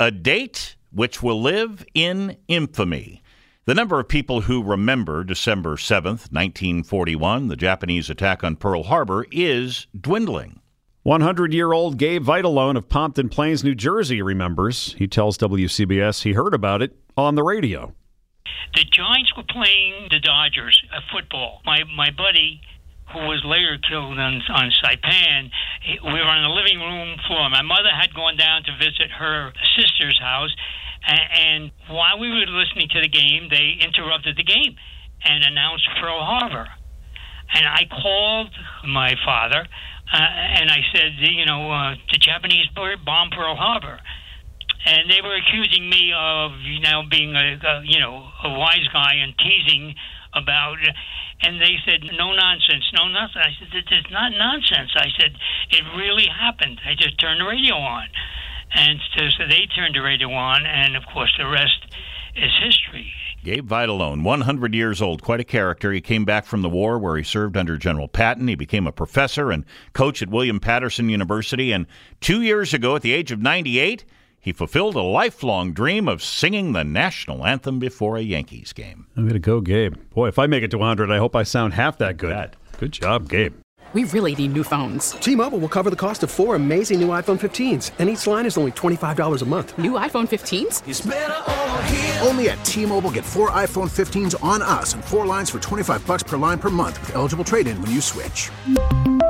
a date which will live in infamy. The number of people who remember December 7th, 1941, the Japanese attack on Pearl Harbor, is dwindling. 100 year old Gabe Vitalone of Pompton Plains, New Jersey remembers. He tells WCBS he heard about it on the radio. The Giants were playing the Dodgers at football. My, my buddy, who was later killed on, on Saipan, we were on the living room floor. My mother had gone down to visit her sister's house, and and while we were listening to the game, they interrupted the game and announced Pearl Harbor. And I called my father uh, and I said, you know, uh, the Japanese bombed Pearl Harbor. And they were accusing me of, you being a, a you know a wise guy and teasing about. And they said, no nonsense, no nonsense. I said, it's not nonsense. I said, it really happened. I just turned the radio on. And so, so they turned the radio on, and of course, the rest is history. Gabe Vitalone, 100 years old, quite a character. He came back from the war where he served under General Patton. He became a professor and coach at William Paterson University. And two years ago, at the age of 98, he fulfilled a lifelong dream of singing the national anthem before a Yankees game. I'm going to go, Gabe. Boy, if I make it to 100, I hope I sound half that good. Good job, Gabe. We really need new phones. T Mobile will cover the cost of four amazing new iPhone 15s, and each line is only $25 a month. New iPhone 15s? Only at T Mobile get four iPhone 15s on us and four lines for 25 bucks per line per month with eligible trade in when you switch.